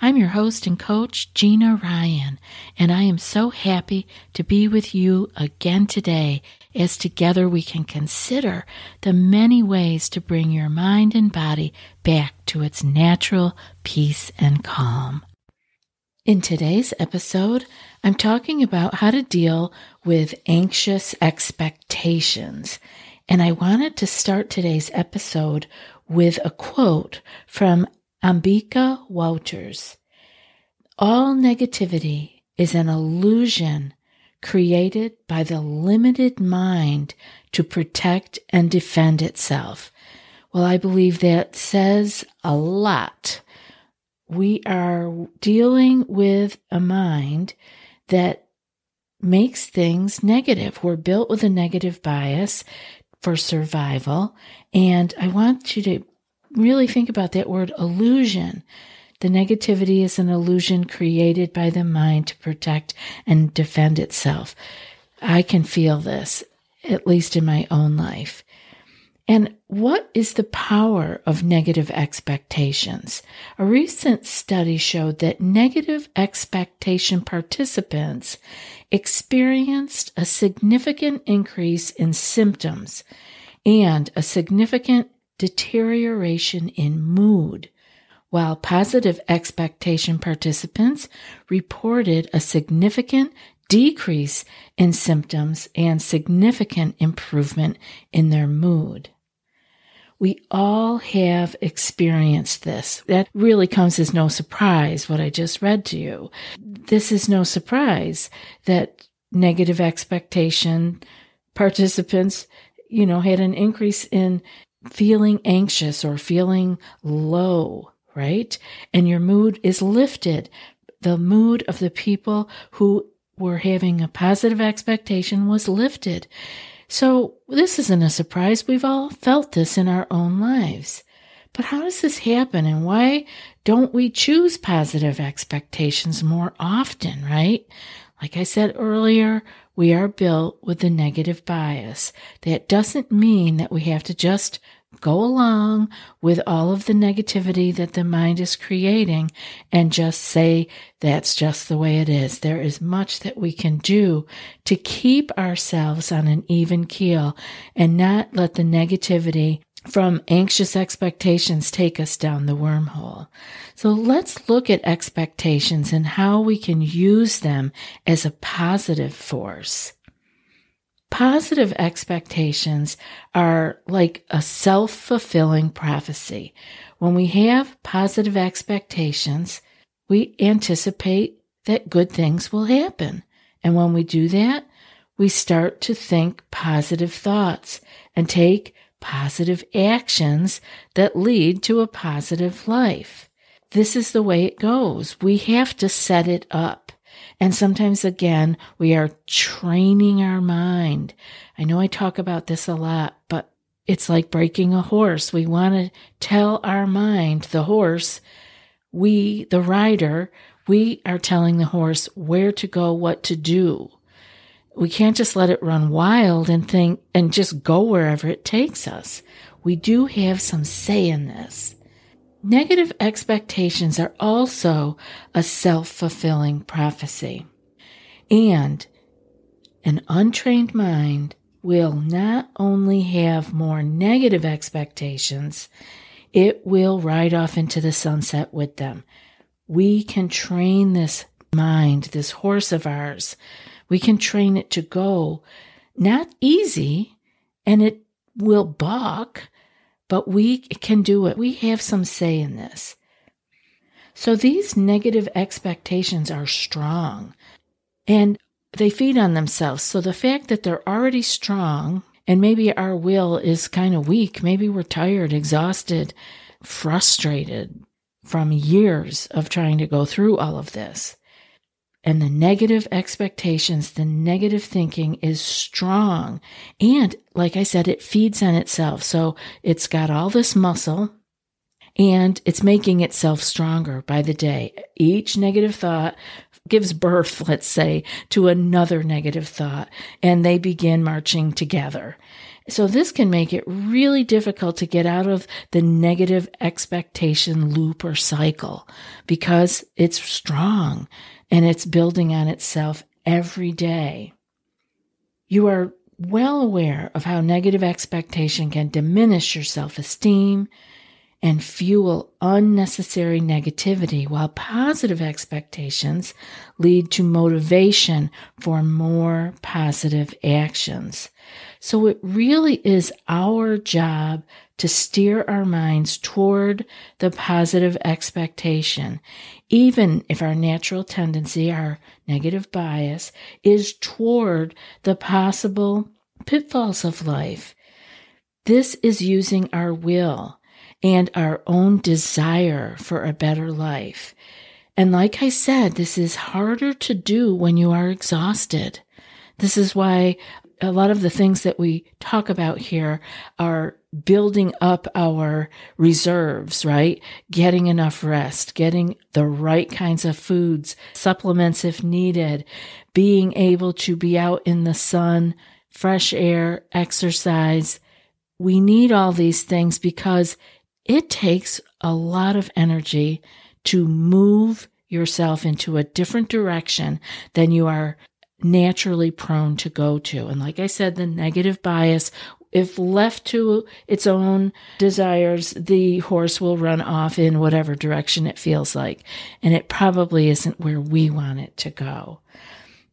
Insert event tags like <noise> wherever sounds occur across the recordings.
I'm your host and coach, Gina Ryan, and I am so happy to be with you again today as together we can consider the many ways to bring your mind and body back to its natural peace and calm. In today's episode, I'm talking about how to deal with anxious expectations. And I wanted to start today's episode with a quote from Ambika Wauters. All negativity is an illusion created by the limited mind to protect and defend itself. Well, I believe that says a lot. We are dealing with a mind that makes things negative. We're built with a negative bias for survival. And I want you to really think about that word illusion. The negativity is an illusion created by the mind to protect and defend itself. I can feel this, at least in my own life. And what is the power of negative expectations? A recent study showed that negative expectation participants experienced a significant increase in symptoms and a significant deterioration in mood, while positive expectation participants reported a significant decrease in symptoms and significant improvement in their mood. We all have experienced this. That really comes as no surprise, what I just read to you. This is no surprise that negative expectation participants, you know, had an increase in feeling anxious or feeling low, right? And your mood is lifted. The mood of the people who were having a positive expectation was lifted. So this isn't a surprise. We've all felt this in our own lives. But how does this happen and why don't we choose positive expectations more often, right? Like I said earlier, we are built with a negative bias. That doesn't mean that we have to just go along with all of the negativity that the mind is creating and just say that's just the way it is. There is much that we can do to keep ourselves on an even keel and not let the negativity from anxious expectations take us down the wormhole. So let's look at expectations and how we can use them as a positive force. Positive expectations are like a self fulfilling prophecy. When we have positive expectations, we anticipate that good things will happen. And when we do that, we start to think positive thoughts and take positive actions that lead to a positive life. This is the way it goes. We have to set it up. And sometimes again, we are training our mind. I know I talk about this a lot, but it's like breaking a horse. We want to tell our mind, the horse, we, the rider, we are telling the horse where to go, what to do. We can't just let it run wild and think and just go wherever it takes us. We do have some say in this. Negative expectations are also a self fulfilling prophecy. And an untrained mind will not only have more negative expectations, it will ride off into the sunset with them. We can train this mind, this horse of ours, we can train it to go not easy and it will balk, but we can do it. We have some say in this. So these negative expectations are strong and they feed on themselves. So the fact that they're already strong and maybe our will is kind of weak, maybe we're tired, exhausted, frustrated from years of trying to go through all of this and the negative expectations, the negative thinking is strong. And like I said, it feeds on itself. So it's got all this muscle and it's making itself stronger by the day. Each negative thought gives birth, <laughs> let's say, to another negative thought, and they begin marching together. So this can make it really difficult to get out of the negative expectation loop or cycle because it's strong and it's building on itself every day. You are well aware of how negative expectation can diminish your self esteem and fuel unnecessary negativity, while positive expectations lead to motivation for more positive actions. So it really is our job to steer our minds toward the positive expectation, even if our natural tendency, our negative bias, is toward the possible pitfalls of life. This is using our will and our own desire for a better life. And like I said, this is harder to do when you are exhausted. This is why a lot of the things that we talk about here are building up our reserves, right? Getting enough rest, getting the right kinds of foods, supplements if needed, being able to be out in the sun, fresh air, exercise. We need all these things because it takes a lot of energy to move yourself into a different direction than you are naturally prone to go to. And like I said, the negative bias, if left to its own desires, the horse will run off in whatever direction it feels like. And it probably isn't where we want it to go.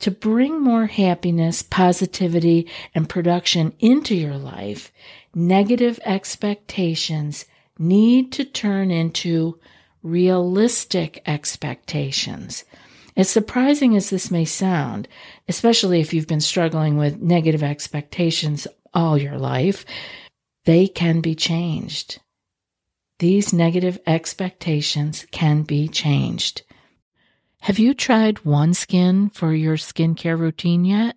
To bring more happiness, positivity, and production into your life, negative expectations need to turn into realistic expectations. As surprising as this may sound, especially if you've been struggling with negative expectations all your life, they can be changed. These negative expectations can be changed. Have you tried OneSkin for your skincare routine yet?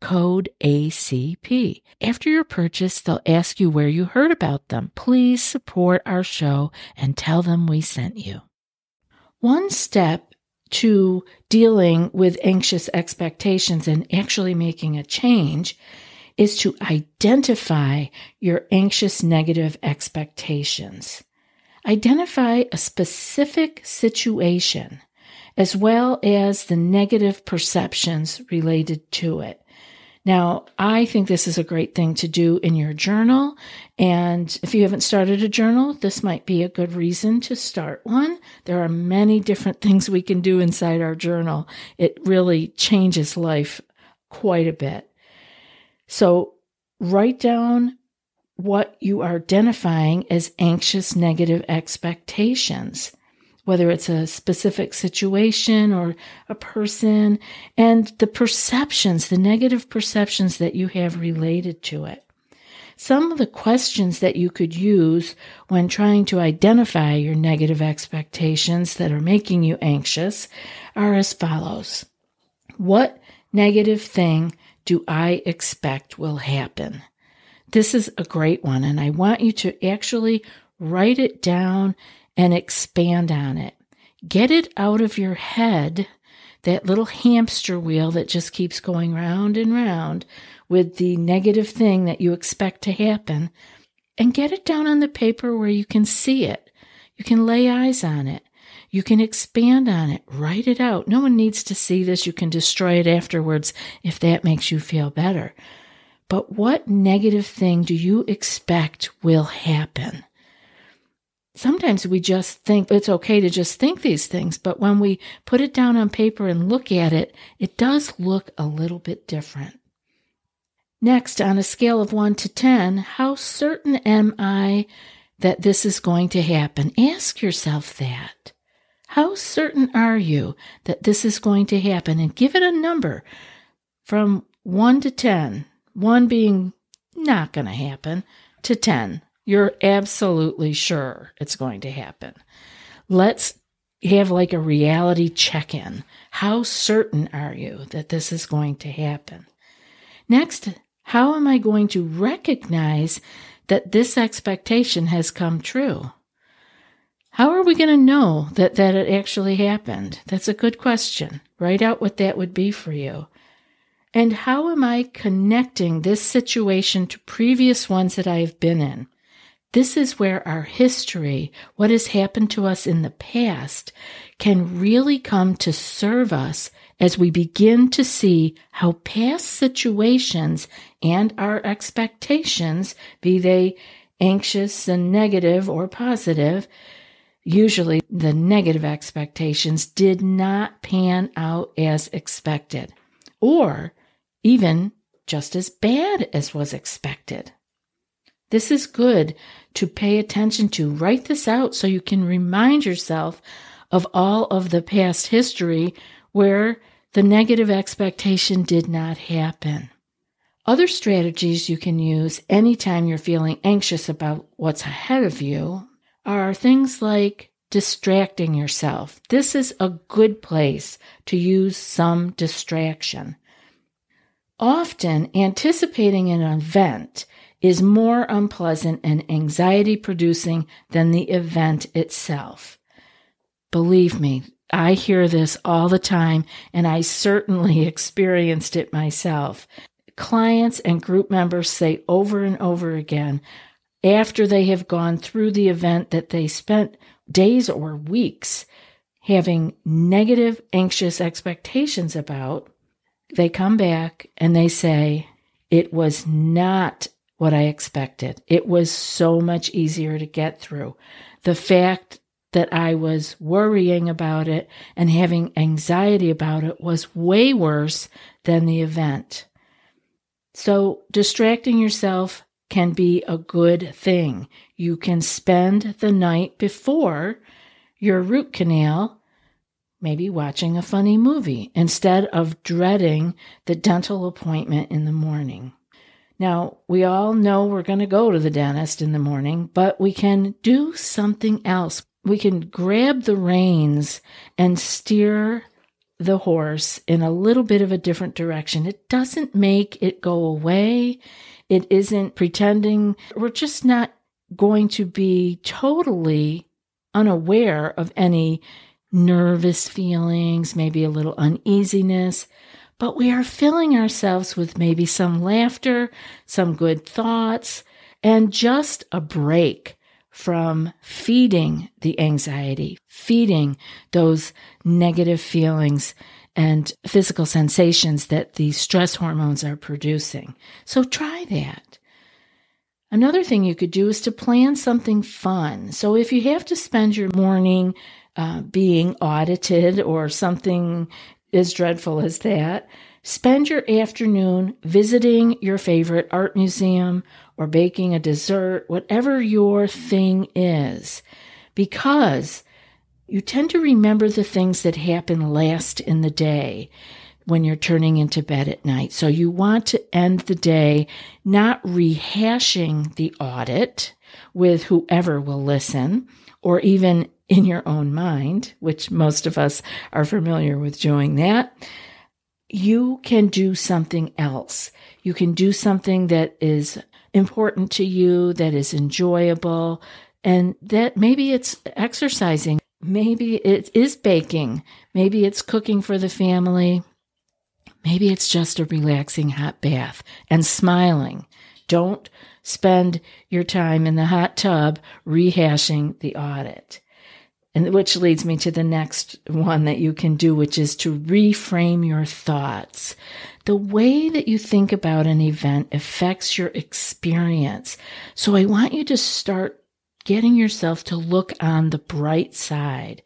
code ACP. After your purchase, they'll ask you where you heard about them. Please support our show and tell them we sent you. One step to dealing with anxious expectations and actually making a change is to identify your anxious negative expectations. Identify a specific situation as well as the negative perceptions related to it. Now, I think this is a great thing to do in your journal. And if you haven't started a journal, this might be a good reason to start one. There are many different <laughs> things we can do inside our journal. It really changes life quite a bit. So write down what you are identifying as anxious negative expectations whether it's a specific situation or a person, and the perceptions, the negative perceptions that you have related to it. Some of the questions that you could use when trying to identify your negative expectations that are making you anxious are as follows What negative thing do I expect will happen? This is a great one, and I want you to actually write it down and expand on it. Get it out of your head, that little hamster wheel that just keeps going round and round with the negative thing that you expect to happen, and get it down on the paper where you can see it. You can lay eyes on it. You can expand on it, write it out. No one needs to see this. You can destroy it afterwards if that makes you feel better. But what negative thing do you expect will happen? Sometimes we just think it's okay to just think these things, but when we put it down on paper and look at it, it does look a little bit different. Next, on a scale of 1 to 10, how certain am I that this is going to happen? Ask yourself that. How certain are you that this is going to happen? And give it a number from 1 to 10, 1 being not going to happen, to 10, you're absolutely sure it's going to happen. Let's have like a reality check in. How certain are you that this is going to happen? Next, how am I going to recognize that this expectation has come true? How are we going to know that, that it actually happened? That's a good question. Write out what that would be for you. And how am I connecting this situation to previous ones that I have been in? This is where our history, what has happened to us in the past, can really come to serve us as we begin to see how past situations and our expectations, be they anxious and negative or positive, usually the negative expectations did not pan out as expected, or even just as bad as was expected. This is good to pay attention to. Write this out so you can remind yourself of all of the past history where the negative expectation did not happen. Other strategies you can use anytime you're feeling anxious about what's ahead of you are things like distracting yourself. This is a good place to use some distraction. Often, anticipating an event is more unpleasant and anxiety producing than the event itself. Believe me, I hear this all the time, and I certainly <laughs> experienced it myself. Clients and group members say over and over again, after they have gone through the event that they spent days or weeks having negative, anxious expectations about, they come back and they say, It was not what I expected. It was so much easier to get through. The fact that I was worrying about it and having anxiety about it was way worse than the event. So, distracting yourself can be a good thing. You can spend the night before your root canal maybe watching a funny movie instead of dreading the dental appointment in the morning. Now, we all know we're going to go to the dentist in the morning, but we can do something else. We can grab the reins and steer the horse in a little bit of a different direction. It doesn't make it go away. It isn't pretending. We're just not going to be totally unaware of any nervous feelings, maybe a little uneasiness, but we are filling ourselves with maybe some laughter, some good thoughts, and just a break from feeding the anxiety, feeding those negative feelings and physical sensations that the stress hormones are producing. So try that. Another thing you could do is to plan something fun. So if you have to spend your morning uh, being audited or something as dreadful as that, spend your afternoon visiting your favorite art museum or baking a dessert, whatever your thing is, because you tend to remember the things that happen last in the day when you're turning into bed at night. So you want to end the day not rehashing the audit with whoever will listen or even in your own mind, which most of us are familiar with doing that. You can do something else. You can do something that is important to you, that is enjoyable, and that maybe it's exercising. Maybe it is baking. Maybe it's cooking for the family. Maybe it's just a relaxing hot bath and smiling. Don't spend your time in the hot tub rehashing the audit. And which leads me to the next one that you can do, which is to reframe your thoughts. The way that you think about an event affects your experience. So I want you to start getting yourself to look on the bright side.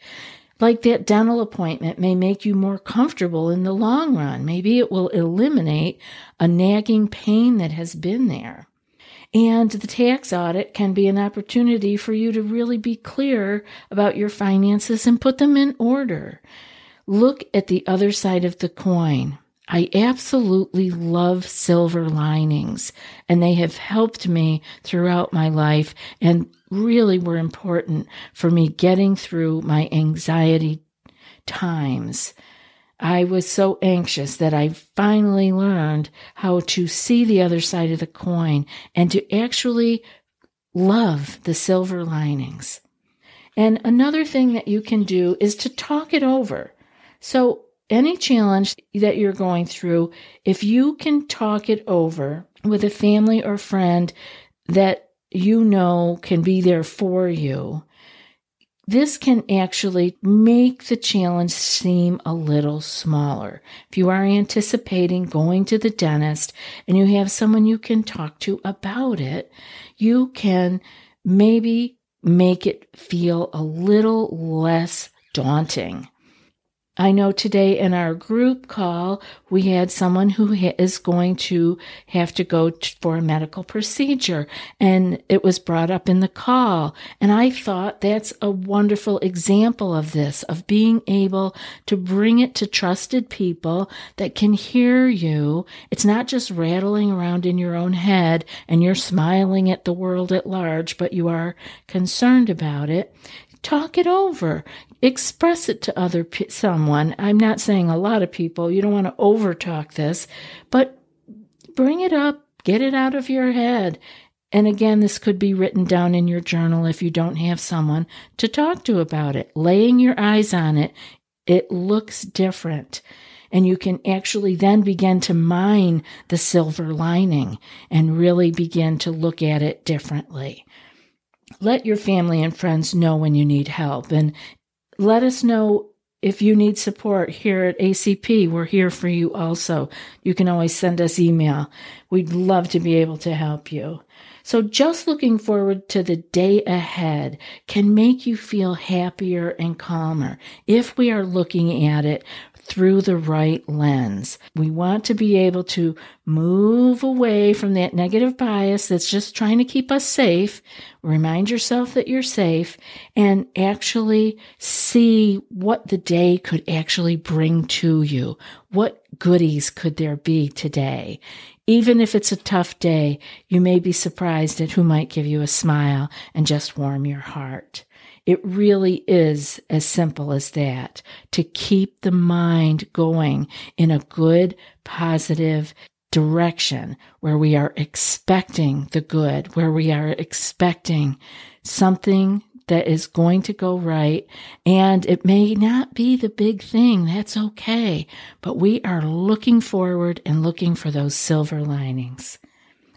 Like that dental appointment may make you more comfortable in the long run. Maybe it will eliminate a nagging pain that has been there. And the tax audit can be an opportunity for you to really be clear about your finances and put them in order. Look at the other side of the coin. I absolutely love silver linings, and they have helped me throughout my life and really were important for me getting through my anxiety times. I was so anxious that I finally learned how to see the other side of the coin and to actually love the silver linings. And another thing that you can do is to talk it over. So any challenge that you're going through, if you can talk it over with a family or friend that you know can be there for you, this can actually make the challenge seem a little smaller. If you are anticipating going to the dentist and you have someone you can talk to about it, you can maybe make it feel a little less daunting. I know today in our group call, we had someone who is going to have to go for a medical procedure and it was brought up in the call. And I thought that's a wonderful example of this, of being able to bring it to trusted people that can hear you. It's not just rattling around in your own head and you're smiling at the world at large, but you are concerned about it talk it over. Express it to other someone. I'm not saying a lot of people. You don't want to over talk this but bring it up get it out of your head. And again this could be written down in your journal if you don't have someone to talk to about it. Laying your eyes on it it looks different. And you can actually then begin to mine the silver lining and really begin to look at it differently let your family and friends know when you need help and let us know if you need support here at ACP. We're here for you also. You can always send us email. We'd love to be able to help you. So just looking forward to the day ahead can make you feel happier and calmer if we are looking at it through the right lens. We want to be able to move away from that negative bias that's just trying to keep us safe. Remind yourself that you're safe and actually see what the day could actually bring to you. What goodies could there be today? Even if it's a tough day, you may be surprised at who might give you a smile and just warm your heart. It really is as simple as that to keep the mind going in a good, positive direction where we are expecting the good, where we are expecting something that is going to go right. And it may not be the big thing. That's okay. But we are looking forward and looking for those silver linings.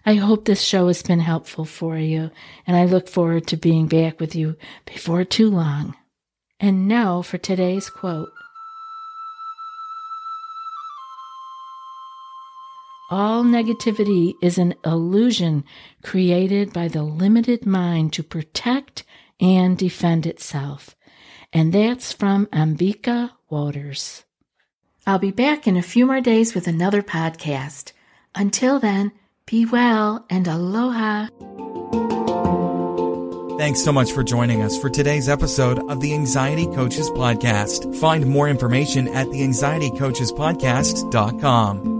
I hope this show has been helpful for you, and I look forward to being back with you before too long. And now for today's quote. All negativity is an illusion created by the limited mind to protect and defend itself. And that's from Ambika Wauters. I'll be back in a few more days with another podcast. Until then, be well and aloha. Thanks so much for joining us for today's episode of the Anxiety Coaches Podcast. Find more information at the anxietycoachespodcast.com.